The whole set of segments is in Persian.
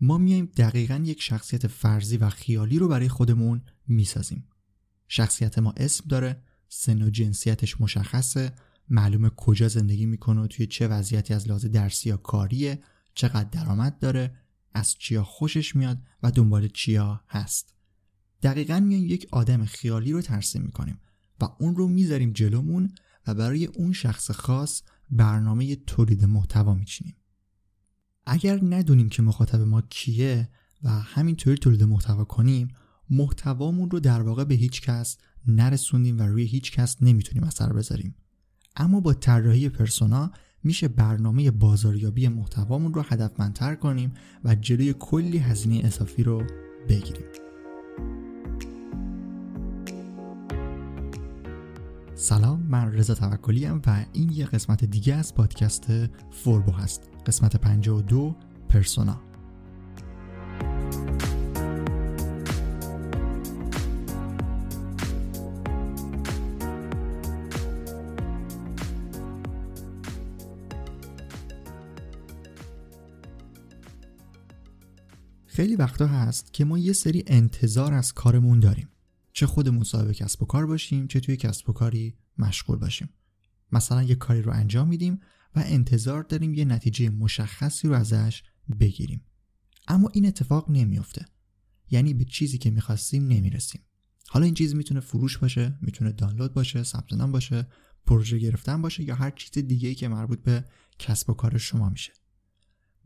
ما میایم دقیقا یک شخصیت فرضی و خیالی رو برای خودمون می‌سازیم. شخصیت ما اسم داره، سن و جنسیتش مشخصه، معلومه کجا زندگی می‌کنه و توی چه وضعیتی از لحاظ درسی یا کاریه، چقدر درآمد داره، از چیا خوشش میاد و دنبال چیا هست. دقیقا میایم یک آدم خیالی رو ترسیم می‌کنیم و اون رو می‌ذاریم جلومون و برای اون شخص خاص برنامه تولید محتوا میچینیم. اگر ندونیم که مخاطب ما کیه و همینطوری تولید محتوا کنیم محتوامون رو در واقع به هیچ کس نرسونیم و روی هیچ کس نمی‌تونیم اثر بذاریم. اما با طراحی پرسونا میشه برنامه بازاریابی محتوامون رو هدفمندتر کنیم و جلوی کلی هزینه اضافی رو بگیریم. سلام من رضا توکلی و این یه قسمت دیگه از پادکست فوربو هست. قسمت 52 پرسونا. خیلی وقتا هست که ما یه سری انتظار از کارمون داریم. چه خودمون صاحب کسب و کار باشیم چه توی کسب و کاری مشغول باشیم. مثلا یه کاری رو انجام میدیم و انتظار داریم یه نتیجه مشخصی رو ازش بگیریم. اما این اتفاق نمیافته. یعنی به چیزی که می‌خواستیم نمی‌رسیم. حالا این چیز می‌تونه فروش باشه می‌تونه دانلود باشه ثبت نام باشه پروژه گرفتن باشه یا هر چیز دیگه که مربوط به کسب و کار شما میشه.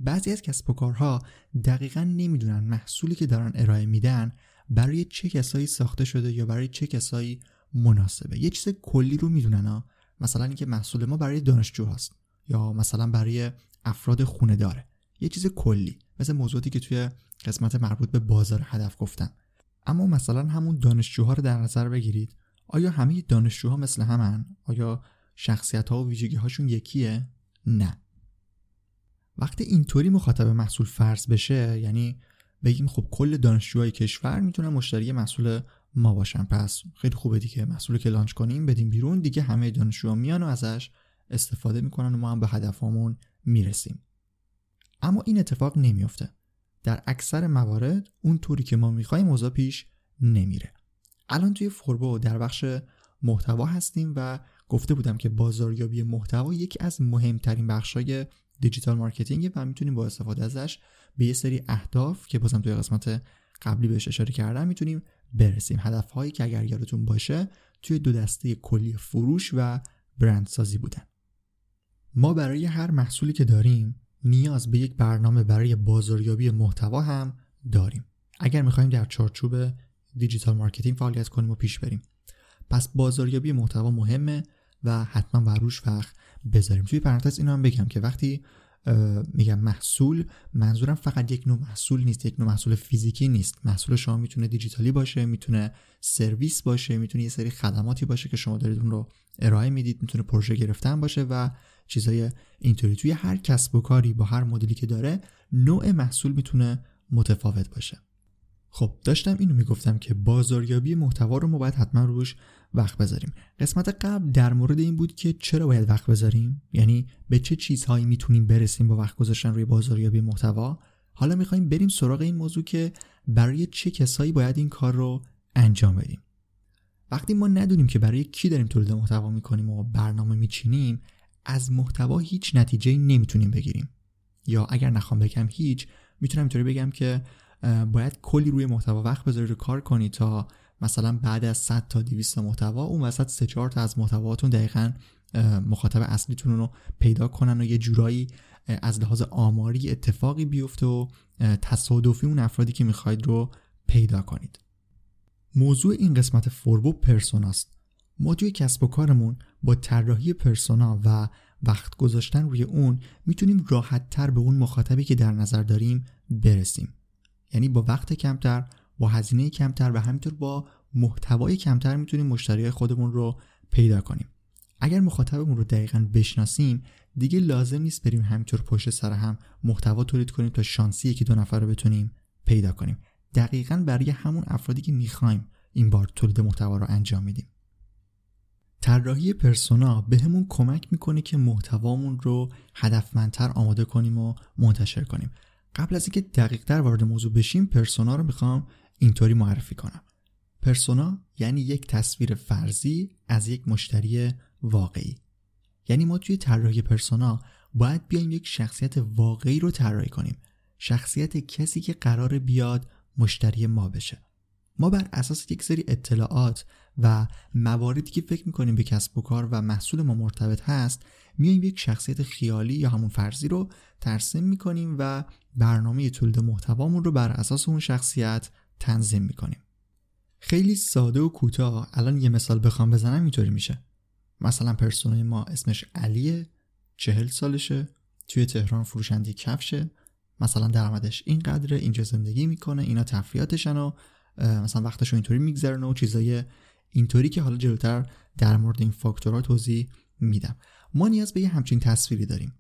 بعضی از کسب و کارها دقیقا نمی‌دونن محصولی که دارن ارائه میدن برای چه کسایی ساخته شده یا برای چه کسایی مناسبه. یه چیز کلی رو می‌دونن ها. مثلا اینکه محصول ما برای دانشجو هست یا مثلا برای افراد خونه داره. یه چیز کلی. مثل موضوعاتی که توی قسمت مربوط به بازار هدف گفتم. اما مثلا همون دانشجوها رو در نظر بگیرید. آیا همه دانشجوها مثل همن؟ آیا شخصیت ها و ویژگی هاشون یکیه؟ نه. وقتی اینطوری مخاطب محصول فرض بشه یعنی بگیم خب کل دانشجوهای کشور می‌تونن مشتری محصول ما باشن. پس خیلی خوبه دیگه. محصول که لانچ کنیم بدیم بیرون دیگه همه دانشجوها میان و ازش استفاده می‌کنن و ما هم به هدفمون می‌رسیم. اما این اتفاق نمیافته. در اکثر موارد اون طوری که ما می‌خوایم اوضاع پیش نمیره. الان توی فوربو در بخش محتوا هستیم و گفته بودم که بازاریابی محتوا یکی از مهمترین بخشای digital marketing و می‌تونیم با استفاده ازش به یه سری اهداف که بازم توی قسمت قبلی بهش اشاره کردم می‌تونیم برسیم. هدف هایی که اگر یادتون باشه توی دو دسته کلی فروش و برندسازی بودن. ما برای هر محصولی که داریم نیاز به یک برنامه برای بازاریابی محتوا هم داریم. اگر می‌خوایم در چارچوب digital marketing فعالیت کنیم و پیش بریم. پس بازاریابی محتوا مهمه و حتما بر روش وقت بذاریم. توی پرانتز اینو هم بگم که وقتی میگم محصول منظورم فقط یک نوع محصول نیست یک نوع محصول فیزیکی نیست. محصول شما می‌تونه دیجیتالی باشه می‌تونه سرویس باشه می‌تونه یه سری خدماتی باشه که شما دارید اون رو ارائه می‌دید می‌تونه پروژه گرفتن باشه و چیزای اینطوری. توی هر کسب و کاری با هر مدلی که داره نوع محصول می‌تونه متفاوت باشه. خب داشتم اینو می‌گفتم که بازاریابی محتوا رو ما باید حتما روش وقت بذاریم. قسمت قبل در مورد این بود که چرا باید وقت بذاریم؟ یعنی به چه چیزهایی می‌تونیم برسیم با وقت گذاشتن روی بازاریابی محتوا؟ حالا می‌خوایم بریم سراغ این موضوع که برای چه کسایی باید این کار رو انجام بدیم. وقتی ما ندونیم که برای کی داریم تولید محتوا می‌کنیم و برنامه میچینیم از محتوا هیچ نتیجه نمی‌تونیم بگیریم. یا اگر نخوام بگم هیچ می‌تونم اینطوری بگم که باید کلی روی محتوا وقت بذارید رو کار کنی تا مثلا بعد از 100 تا 200 محتوا اون وسط 3 4 تا از محتواتون دقیقا مخاطب اصلیتون رو پیدا کنن و یه جورایی از لحاظ آماری اتفاقی بیفته و تصادفی اون افرادی که می‌خواید رو پیدا کنید. موضوع این قسمت فوربو پرسوناست. ما توی کسب و کارمون با طراحی پرسونا و وقت گذاشتن روی اون می‌تونیم راحت تر به اون مخاطبی که در نظر داریم برسیم. یعنی با وقت کمتر با هزینه کمتر و همینطور با محتوای کمتر می‌تونیم مشتری خودمون رو پیدا کنیم. اگر مخاطبمون رو دقیقا بشناسیم دیگه لازم نیست بریم همینطور پشت سر هم محتوا تولید کنیم تا شانسی یکی دو نفر رو بتونیم پیدا کنیم. دقیقا برای همون افرادی که می‌خوایم این بار تولید محتوا رو انجام میدیم. طراحی پرسونا بهمون به کمک می‌کنه که محتوامون رو هدفمندتر آماده کنیم و منتشر کنیم. قبل از اینکه دقیقتر وارد موضوع بشیم پرسونا رو می‌خوام اینطوری معرفی کنم. پرسونا یعنی یک تصویر فرضی از یک مشتری واقعی. یعنی ما توی طراحی پرسونا باید بیایم یک شخصیت واقعی رو طراحی کنیم. شخصیت کسی که قرار بیاد مشتری ما بشه. ما بر اساس یک سری اطلاعات و مواردی که فکر می‌کنیم به کسب و کار و محصول ما مرتبط هست میایم یک شخصیت خیالی یا همون فرضی رو ترسیم می‌کنیم و برنامه تولید محتوامون رو بر اساس اون شخصیت تنظیم می‌کنیم. خیلی ساده و کوتاه. الان یه مثال بخوام بزنم اینطوری میشه. مثلا پرسونای ما اسمش علیه چهل سالشه. توی تهران فروشنده کفشه. مثلا درآمدش اینقدره اینجا زندگی می‌کنه اینا تفریحاتشن و مثلا وقتش اینطوری میگذرنه و چیزای اینطوری که حالا جلوتر در مورد این فاکتورها توضیح میدم. ما نیاز به یه همچین تصویری داریم.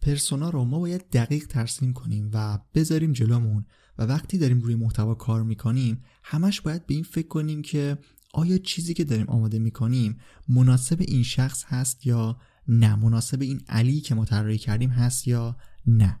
پرسونا رو ما باید دقیق ترسیم کنیم و بذاریم جلومون و وقتی داریم روی محتوا کار می‌کنیم همش باید به این فکر کنیم که آیا چیزی که داریم آماده می‌کنیم مناسب این شخص هست یا نه؟ مناسب این علی که ما طراحی کردیم هست یا نه؟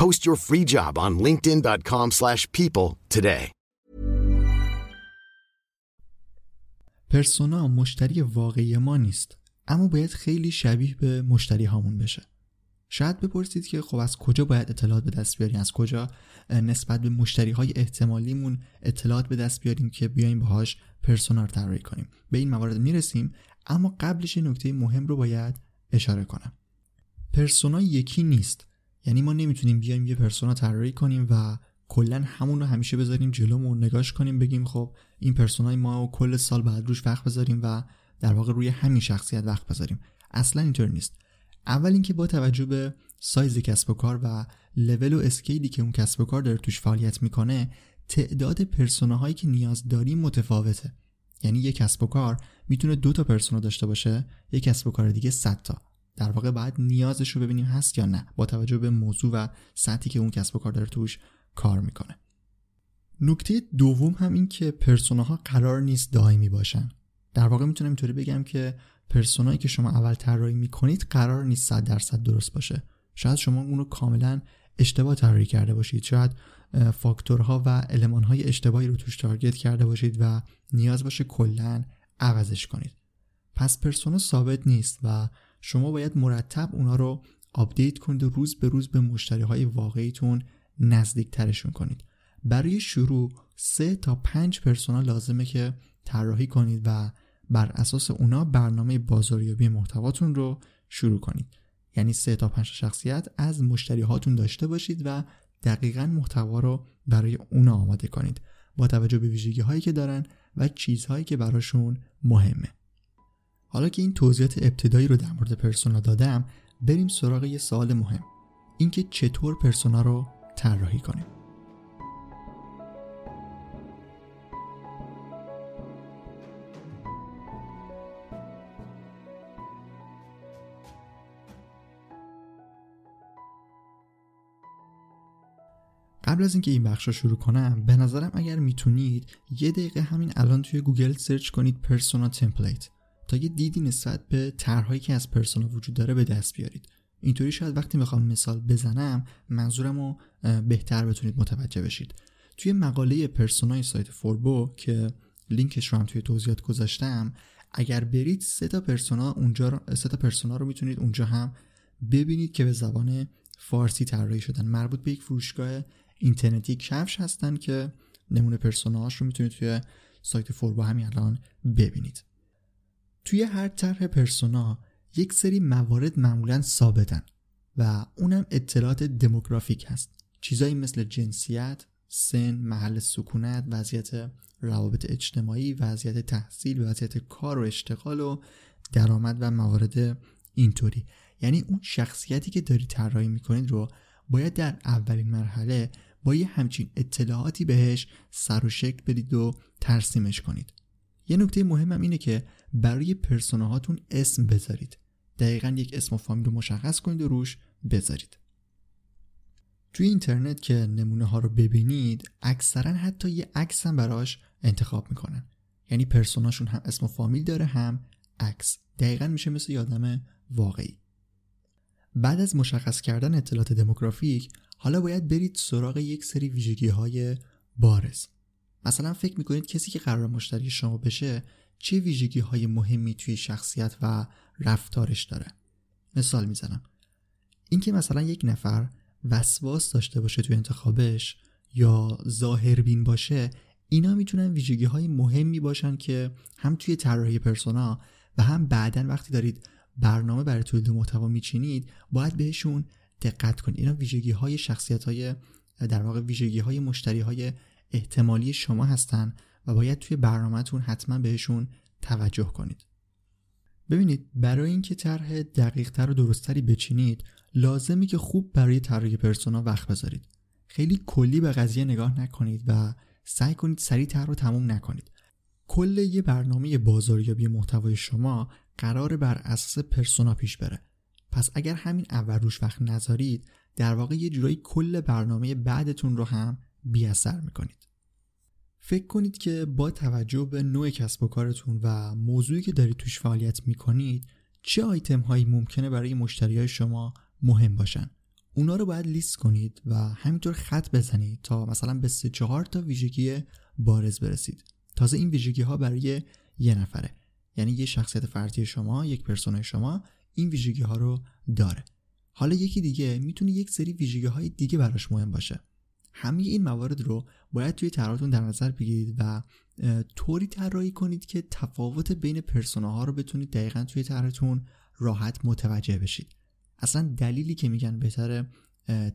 Post your free job on linkedin.com/people today. پرسونا مشتری واقعی ما نیست اما باید خیلی شبیه به مشتری هامون بشه. شاید بپرسید که خب از کجا باید اطلاعات به دست بیاریم؟ از کجا نسبت به مشتری های احتمالیمون اطلاعات به دست بیاریم که بیایم باهاش پرسونا رو طراحی کنیم؟ به این موارد می‌رسیم اما قبلش نکته مهم رو باید اشاره کنم. پرسونا یکی نیست. یعنی ما نمی‌تونیم بیایم یه persona طراحی کنیم و کلا همون رو همیشه بذاریم جلومون نگاش کنیم بگیم خب این persona ی ما و کل سال بعد روش وقت بذاریم و در واقع روی همین شخصیت وقت بذاریم. اصلا اینطور نیست. اول اینکه با توجه به سایز کسب و کار و level و scale ی که اون کسب و کار داره توش فعالیت می‌کنه تعداد persona هایی که نیاز داریم متفاوته. یعنی یک کسب و کار می‌تونه دو تا persona داشته باشه یک کسب و کار دیگه 100 تا. در واقع باید نیازش رو ببینیم هست یا نه با توجه به موضوع و سطحی که اون کسب و کار داره توش کار می‌کنه. نکته دوم هم این که پرسوناها قرار نیست دائمی باشن. در واقع می‌تونم اینطوری بگم که پرسونایی که شما اول طراحی می‌کنید قرار نیست 100 درصد درست باشه. شاید شما اون رو کاملا اشتباه طراحی کرده باشید. شاید فاکتورها و المانهای اشتباهی رو توش تارگت کرده باشید و نیاز باشه کلا عوضش کنید. پس persona ثابت نیست و شما باید مرتب اونا رو update کنید و روز به روز به مشتری های واقعیتون نزدیک ترشون کنید. برای شروع سه تا پنج persona لازمه که طراحی کنید و بر اساس اونا برنامه بازاریابی محتواتون رو شروع کنید. یعنی سه تا پنج شخصیت از مشتری هاتون داشته باشید و دقیقا محتوا رو برای اونا آماده کنید. با توجه به ویژگی هایی که دارن و چیزهایی که براشون مهمه. حالا که این توضیحات ابتدایی رو در مورد پرسونا دادم بریم سراغ یه سوال مهم. اینکه چطور پرسونا رو طراحی کنیم. قبل از اینکه این بخش رو شروع کنم به نظرم اگر می‌تونید یه دقیقه همین الان توی گوگل search کنید persona template. یه دیدی نسبت به طرحهایی که از persona وجود داره به دست بیارید. اینطوری شاید وقتی می‌خوام مثال بزنم منظورم رو بهتر بتونید متوجه بشید. توی مقاله persona ی سایت فوربو که لینکش رو هم توی توضیحات گذاشتم اگر برید سه تا persona اونجا رو سه تا persona رو می‌تونید اونجا هم ببینید که به زبان فارسی طراحی شدن. مربوط به یک فروشگاه اینترنتی کفش هستن که نمونه پرسوناهاش رو می‌تونید توی سایت فوربو همین الان ببینید. توی هر طرح پرسونا یک سری موارد معمولا ثابتن و اونم اطلاعات دموگرافیک هست. چیزایی مثل جنسیت، سن، محل سکونت، وضعیت روابط اجتماعی، وضعیت تحصیل، وضعیت کار و اشتغال و درآمد و موارد اینطوری. یعنی اون شخصیتی که داری طراحی می‌کنید رو باید در اولین مرحله با یه همچین اطلاعاتی بهش سر و شکل بدید و ترسیمش کنید. یه نکته مهمم اینه که برای پرسوناهاتون اسم بذارید. دقیقا یک اسم و فامیل رو مشخص کنید و روش بذارید. توی اینترنت که نمونه ها رو ببینید اکثرا حتی یه عکس هم براش انتخاب می‌کنن. یعنی پرسوناشون هم اسم و فامیل داره هم عکس. دقیقا میشه مثل یادم واقعی. بعد از مشخص کردن اطلاعات دموگرافیک حالا باید برید سراغ یک سری ویژگی های بارز. مثلا فکر می‌کنید کسی که قرار مشتری شما بشه چه ویژگی های مهمی توی شخصیت و رفتارش داره؟ مثال می‌زنم. اینکه مثلا یک نفر وسواس داشته باشه توی انتخابش یا ظاهربین باشه اینا می‌تونن ویژگی های مهمی باشن که هم توی طراحی پرسونا و هم بعدا وقتی دارید برنامه برای تولید محتوا میچینید باید بهشون دقت کنید. اینا ویژگی های شخصیت های در واقع ویژگی های مشتری های احتمالی شما هستن و باید توی برنامهتون حتما بهشون توجه کنید. ببینید برای اینکه طرح دقیقتر و درستتری بچینید لازمی که خوب برای طراحی پرسونا وقت بذارید. خیلی کلی به قضیه نگاه نکنید و سعی کنید سریع طرح رو تموم نکنید. کل یه برنامه بازاریابی محتوای شما قرار بر اساس پرسونا پیش بره. پس اگر همین اول روش وقت نذارید در واقع یه جورایی کل برنامه بعدتون رو هم بی اثر می‌کنید. فکر کنید که با توجه به نوع کسب و کارتون و موضوعی که دارید توش فعالیت می‌کنید چه آیتم هایی ممکنه برای مشتری های شما مهم باشن؟ اونا رو باید لیست کنید و همینطور خط بزنید تا مثلا به سه چهار تا ویژگی بارز برسید. تازه این ویژگی ها برای یه نفره. یعنی یه شخصیت فردی شما یک پرسونای شما این ویژگی ها رو داره. حالا یکی دیگه می‌تونه یک سری ویژگی های دیگه براش مهم باشه. همه این موارد رو باید توی طرحتون در نظر بگیرید و طوری طراحی کنید که تفاوت بین پرسوناها رو بتونید دقیقا توی طرحتون راحت متوجه بشید. اصلا دلیلی که میگن بهتره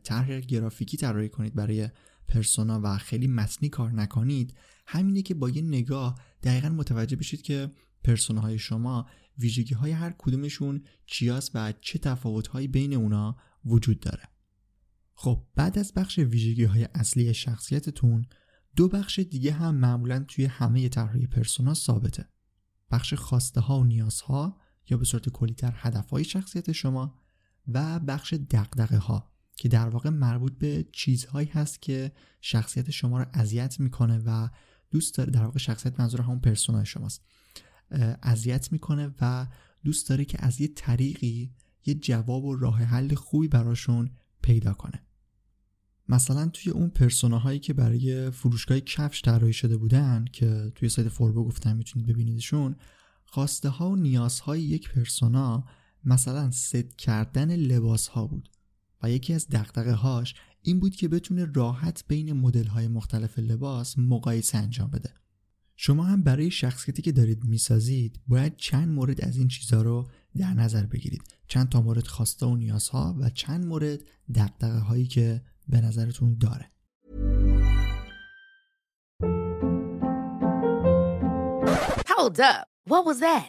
طرح گرافیکی طراحی کنید برای پرسونا و خیلی متنی کار نکنید همینه که با یه نگاه دقیقا متوجه بشید که پرسوناهای شما ویژگی های هر کدومشون چیاست و چه تفاوت بین اونا وجود داره. خب بعد از بخش ویژگی های اصلی شخصیتتون دو بخش دیگه هم معمولا توی همه طرحهای پرسونا ثابته. بخش خواسته ها و نیازها یا به صورت کلیتر هدف های شخصیت شما و بخش دقدقه ها که در واقع مربوط به چیزهایی هست که شخصیت شما رو اذیت می‌کنه و دوست داره در واقع شخصیت منظور همون پرسونای شماست. اذیت می‌کنه و دوست داره که از یه طریقی یه جواب و راه حل خوبی براشون پیدا کنه. مثلا توی اون پرسوناهایی که برای فروشگاه کفش طراحی شده بودن که توی سایت فوربو گفتم می‌تونید ببینیدشون خواسته ها و نیازهای یک پرسونا مثلا ست کردن لباس ها بود و یکی از دقدقه هاش این بود که بتونه راحت بین مدل های مختلف لباس مقایسه انجام بده. شما هم برای شخصیتی که دارید می‌سازید باید چند مورد از این چیزها رو در نظر بگیرید. چند تا مورد خواسته و نیازها و چند مورد دقدقه هایی که به نظرتون داره Hold up. What was that?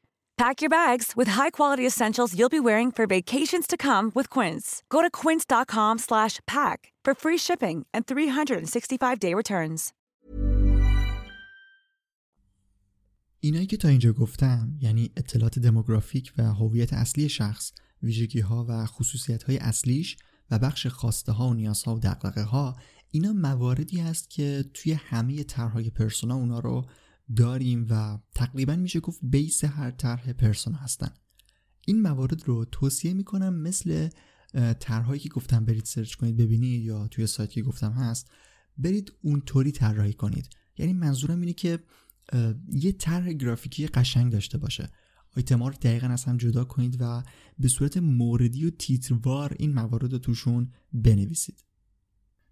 Pack your bags with high-quality essentials you'll be wearing for vacations to come with Quince. Go to quince.com/pack for free shipping and 365-day returns. اینایی که تا اینجا گفتم یعنی اطلاعات دموگرافیک و هویت اصلی شخص، ویژگی ها و خصوصیت های اصلیش و بخش خواسته ها و نیازها و دقدقه ها اینا مواردی هست که توی همه طرحهای پرسونا اونا رو داریم و تقریبا میشه گفت بیس هر طرح پرسونا هستن. این موارد رو توصیه می‌کنم مثل طرحهایی که گفتم برید سرچ کنید ببینید یا توی سایتی که گفتم هست برید اونطوری طراحی کنید. یعنی منظورم اینه که یه طرح گرافیکی قشنگ داشته باشه. آیتما رو دقیقا از هم جدا کنید و به صورت موردی و تیتروار این موارد رو توشون بنویسید.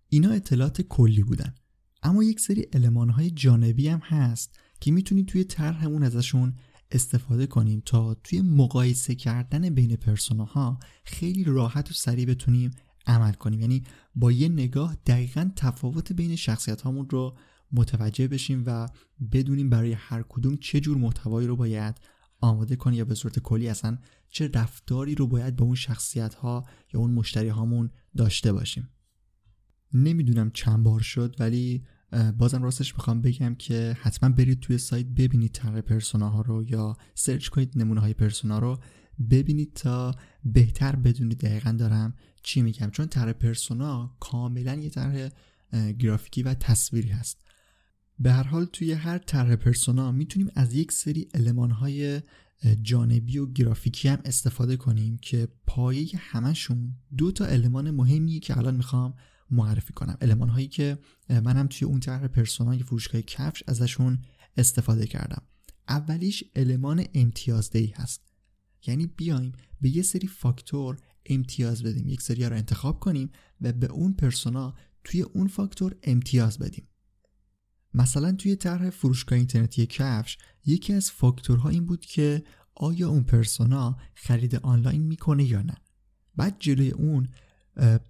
اینا اطلاعات کلی بودن. اما یک سری های جانبی هم هست که می‌تونید توی طرحمون ازشون استفاده کنیم تا توی مقایسه کردن بین پرسوناها خیلی راحت و سریع بتونیم عمل کنیم. یعنی با یه نگاه دقیقا تفاوت بین شخصیت هامون رو متوجه بشیم و بدونیم برای هر کدوم چه جور محتوایی رو باید آماده کنیم یا به صورت کلی اصلا چه رفتاری رو باید با اون شخصیت ها یا اون مشتری هامون داشته باشیم. نمی‌دونم چند بار شد ولی بازم راستش می‌خوام بگم که حتما برید توی سایت ببینید طرح persona ها رو یا search کنید نمونه های persona رو ببینید تا بهتر بدونید دقیقا دارم چی میگم. چون طرح persona کاملا یه طرح گرافیکی و تصویری هست. به هر حال توی هر طرح persona می‌تونیم از یک سری المان های جانبی و گرافیکی هم استفاده کنیم که پایه همشون دو تا المان مهمیه که الان می‌خوام معرفی کنم. علمان هایی که من هم توی اون طرح پرسونای فروشگاه کفش ازشون استفاده کردم. اولیش المان امتیازدهی هست. یعنی بیایم به یه سری فاکتور امتیاز بدیم. یک سری رو انتخاب کنیم و به اون پرسونا توی اون فاکتور امتیاز بدیم. مثلا توی طرح فروشگاه اینترنتی کفش یکی از فاکتورها این بود که آیا اون پرسونا خرید آنلاین می‌کنه یا نه. بعد جلوی اون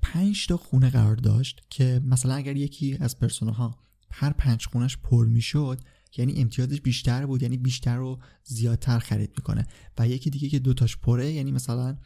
پنج تا خونه قرار داشت که مثلا اگر یکی از پرسوناها هر پنج خونش پر می‌شد یعنی امتیازش بیشتر بود یعنی بیشتر رو زیادتر خرید می‌کنه. و یکی دیگه که دوتاش پره یعنی مثلا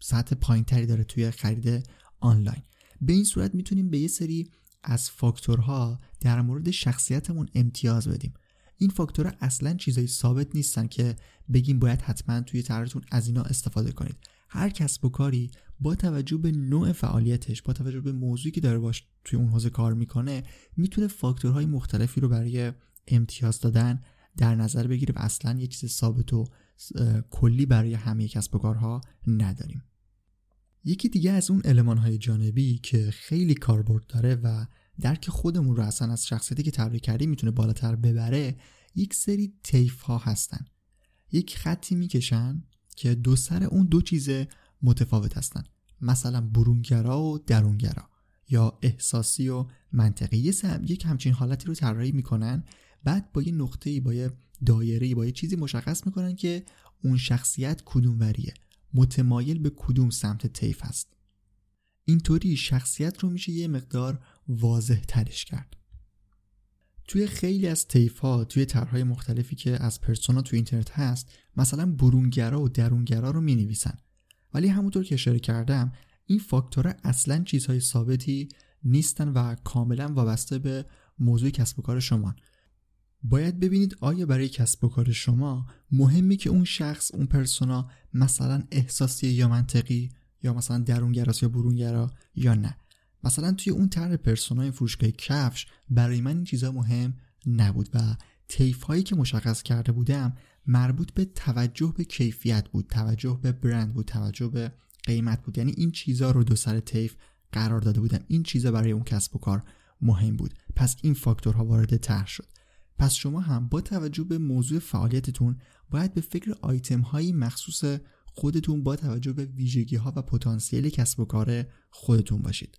سطح پایین تری داره توی خرید آنلاین. به این صورت می‌تونیم به یه سری از فاکتورها در مورد شخصیتمون امتیاز بدیم. این فاکتورها اصلا چیزای ثابت نیستن که بگیم باید حتما توی طرحتون از اینا استفاده کنید. هر کسب و کاری با توجه به نوع فعالیتش با توجه به موضوعی که داره باش توی اون حوزه کار می‌کنه می‌تونه فاکتورهای مختلفی رو برای امتیاز دادن در نظر بگیره و اصلا یه چیز ثابت و کلی برای همه کسب و کارها نداریم. یکی دیگه از اون علمان های جانبی که خیلی کاربرد داره و درک خودمون رو اصلا از شخصیتی که تبریک کردیم می‌تونه بالاتر ببره یک سری تیف ها هستن. یک خطی می‌کشن که دو سر اون دو چیز متفاوت هستن. مثلا برونگرا و درونگرا. یا احساسی و منطقی. یه یک همچین حالتی رو طراحی می‌کنن. بعد با یه نقطه با یه دایره با یه چیزی مشخص می‌کنن که اون شخصیت کدوم وریه متمایل به کدوم سمت طیف هست. اینطوری شخصیت رو میشه یه مقدار واضح ترش کرد. توی خیلی از طیف توی طرحهای مختلفی که از پرسونا تو اینترنت هست مثلا برونگرا و درونگرا رو می نویسن ولی همونطور که اشاره کردم این فاکتورها اصلا چیزهای ثابتی نیستن و کاملا وابسته به موضوع کسب و کار شما. باید ببینید آیا برای کسب و کار شما مهمی که اون شخص اون پرسونا مثلا احساسی یا منطقی یا مثلا درونگراست یا برونگرا یا نه. مثلا توی اون طرح پرسونای فروشگاه کفش برای من این چیزا مهم نبود و تیف هایی که مشخص کرده بودم مربوط به توجه به کیفیت بود توجه به برند بود توجه به قیمت بود. یعنی این چیزا رو دو سر تیف قرار داده بودم این چیزا برای اون کسب و کار مهم بود. پس این فاکتورها وارد طرح شد. پس شما هم با توجه به موضوع فعالیتتون باید به فکر آیتم هایی مخصوص خودتون با توجه به ویژگی ها و پتانسیل کسب و کار خودتون باشید.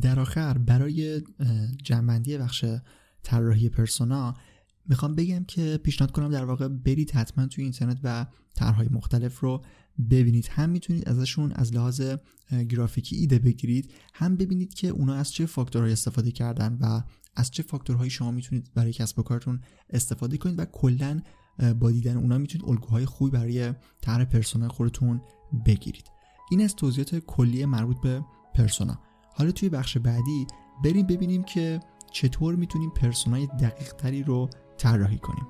در آخر برای جنبندی بخش طراحی پرسونا می‌خوام بگم که پیشنهاد کنم در واقع برید حتما توی اینترنت و طرحهای مختلف رو ببینید. هم می‌تونید ازشون از لحاظ گرافیکی ایده بگیرید هم ببینید که اونا از چه فاکتورهایی استفاده کردن و از چه فاکتورهایی شما می‌تونید برای کسب و کارتون استفاده کنید و کلا با دیدن اونا می‌تونید الگوهای خوبی برای طرح پرسونا خودتون بگیرید. این از توضیحات کلی مربوط به پرسونا. حالا توی بخش بعدی بریم ببینیم که چطور می‌تونیم پرسونای دقیق تری رو طراحی کنیم.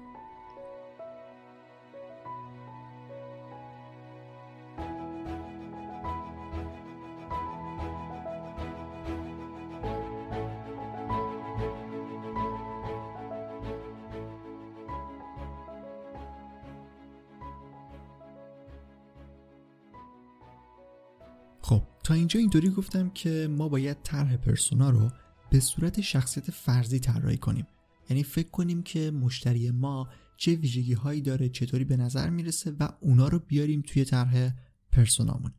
خب تا اینجا اینطوری گفتم که ما باید طرح پرسونا رو به صورت شخصیت فرضی طراحی کنیم. یعنی فکر کنیم که مشتری ما چه ویژگی هایی داره چطوری به نظر می‌رسه و اونا رو بیاریم توی طرح پرسونامون.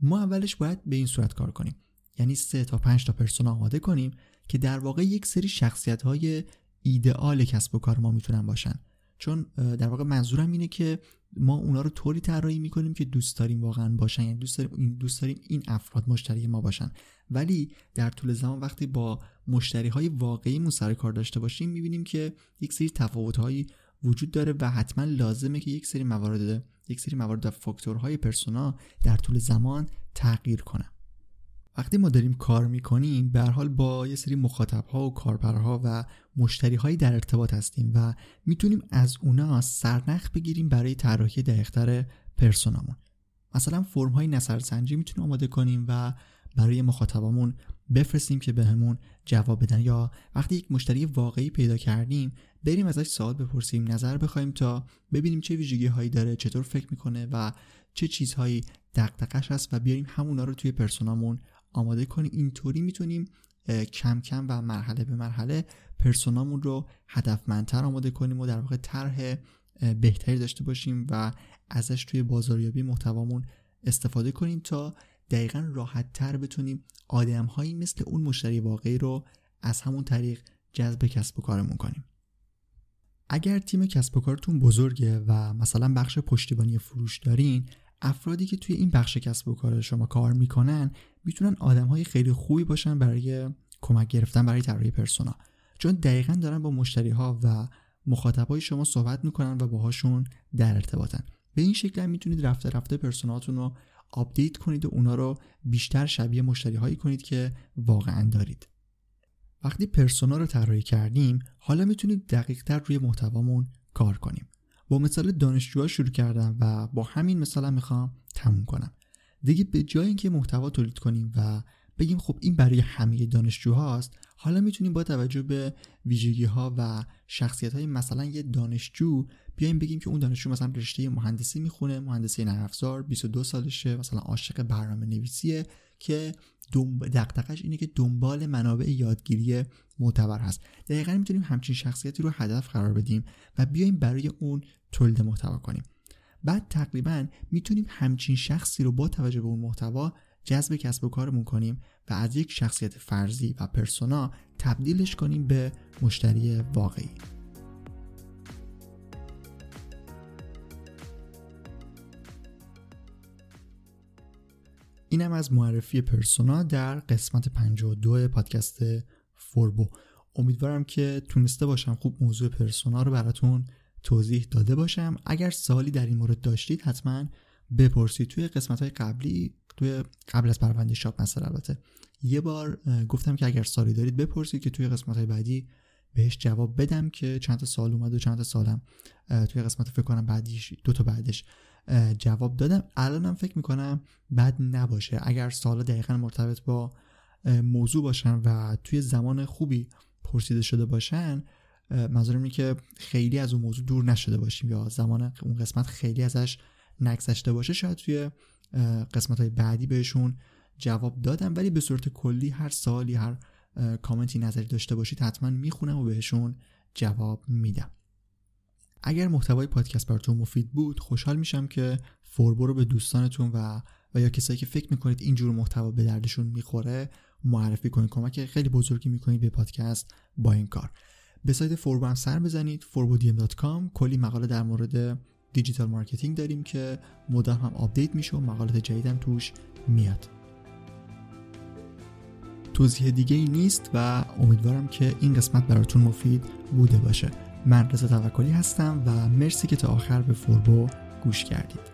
ما اولش باید به این صورت کار کنیم. یعنی سه تا پنج تا پرسونا آماده کنیم که در واقع یک سری شخصیت های ایدئال کسب و کار ما می‌تونن باشن. چون در واقع منظورم اینه که ما اونا رو طوری طراحی می‌کنیم که دوست داریم واقعا باشن. یعنی دوست داریم این دوست داریم این افراد مشتری ما باشن. ولی در طول زمان وقتی با مشتری های واقعی سر کار داشته باشیم می‌بینیم که یک سری تفاوت هایی وجود داره و حتما لازمه که یک سری موارد یک سری موارد فاکتورهای پرسونا در طول زمان تغییر کنه وقتی ما داریم کار می‌کنیم به حال با یه سری مخاطب ها و کاربرها و مشتری هایی در ارتباط هستیم و می‌تونیم از اونا سرنخ بگیریم برای طراحی دقیقتر پرسونامون. مثلا فرم های نظرسنجی می‌تونیم آماده کنیم و برای مخاطبامون بفرستیم که بهمون جواب بدن. یا وقتی یک مشتری واقعی پیدا کردیم بریم ازش سوال بپرسیم نظر بخوایم تا ببینیم چه ویژگی هایی داره چطور فکر می‌کنه و چه چیزهایی دقدقش هست و بیاریم همونا رو توی پرسونامون آماده کنیم. اینطوری می‌تونیم کم کم و مرحله به مرحله پرسونامون رو هدفمندتر آماده کنیم و در واقع طرح بهتری داشته باشیم و ازش توی بازاریابی محتوامون استفاده کنیم تا دقیقا راحت تر بتونیم آدم هایی مثل اون مشتری واقعی رو از همون طریق جذب کسب و کارمون کنیم. اگر تیم کسب و کارتون بزرگه و مثلا بخش پشتیبانی فروش دارین افرادی که توی این بخش کسب و کار شما کار می‌کنن می‌تونن آدم های خیلی خوبی باشن برای کمک گرفتن برای طراحی persona. چون دقیقا دارن با مشتری ها و مخاطبای شما صحبت می‌کنن و باهاشون در ارتباطن. به این شکل می‌تونید رفته رفته persona تون رو update کنید و اونا رو بیشتر شبیه مشتری هایی کنید که واقعا دارید. وقتی persona رو طراحی کردیم حالا می‌تونید دقیق تر روی محتوامون کار کنیم. با مثال دانشجوها شروع کردم و با همین مثال می‌خوام تموم کنم. دیگه به جای اینکه محتوا تولید کنیم و بگیم خب این برای همه دانشجوهاست حالا می‌تونیم با توجه به ویژگی ها و شخصیت های مثلا یه دانشجو بیایم بگیم که اون دانشجو مثلا رشته مهندسی می‌خونه مهندسی نرم افزار 22 سالشه مثلا عاشق برنامه نویسیه که دقدقش اینه که دنبال منابع یادگیری معتبر هست. دقیقا می‌تونیم همچین شخصیتی رو هدف قرار بدیم و بیایم برای اون تولید محتوا کنیم. بعد تقریبا می‌تونیم همچین شخصی رو با توجه به اون محتوا جذب کسب و کارمون کنیم و از یک شخصیت فرضی و پرسونا تبدیلش کنیم به مشتری واقعی. اینم از معرفی پرسونا در قسمت 52 پادکست فوربو. امیدوارم که تونسته باشم خوب موضوع پرسونا رو براتون توضیح داده باشم. اگر سوالی در این مورد داشتید حتما بپرسید. توی قسمت های قبلی توی قبل از پرونده شاپ مثلا البته یه بار گفتم که اگر سوالی دارید بپرسید که توی قسمت های بعدی بهش جواب بدم که چند تا سال اومد و چند تا سالم توی قسمت فکر کنم بعدیش دو تا بعدش جواب دادم. الانم فکر می‌کنم بد نباشه. اگر سالا دقیقا مرتبط با موضوع باشن و توی زمان خوبی پرسیده شده باشن منظورم اینه که خیلی از اون موضوع دور نشده باشیم یا زمان اون قسمت خیلی ازش نگذشته باشه. شاید توی قسمت های بعدی بهشون جواب دادم. ولی به صورت کلی هر سالی هر کامنتی نظری داشته باشید حتما می‌خونم و بهشون جواب میدم. اگر محتوای پادکست براتون مفید بود خوشحال میشم که فوربو رو به دوستانتون و و یا کسایی که فکر می‌کنید اینجور محتوا به دردشون می‌خوره معرفی کنید. کمک خیلی بزرگی می‌کنید به پادکست با این کار. به سایت فوربو هم سر بزنید forbodm.com کلی مقاله در مورد digital marketing داریم که مدام هم update میشه و مقالات جدیدم توش میاد. توضیح دیگه ای نیست و امیدوارم که این قسمت براتون مفید بوده باشه. من رضا توکلی هستم و مرسی که تا آخر به فوربو گوش کردید.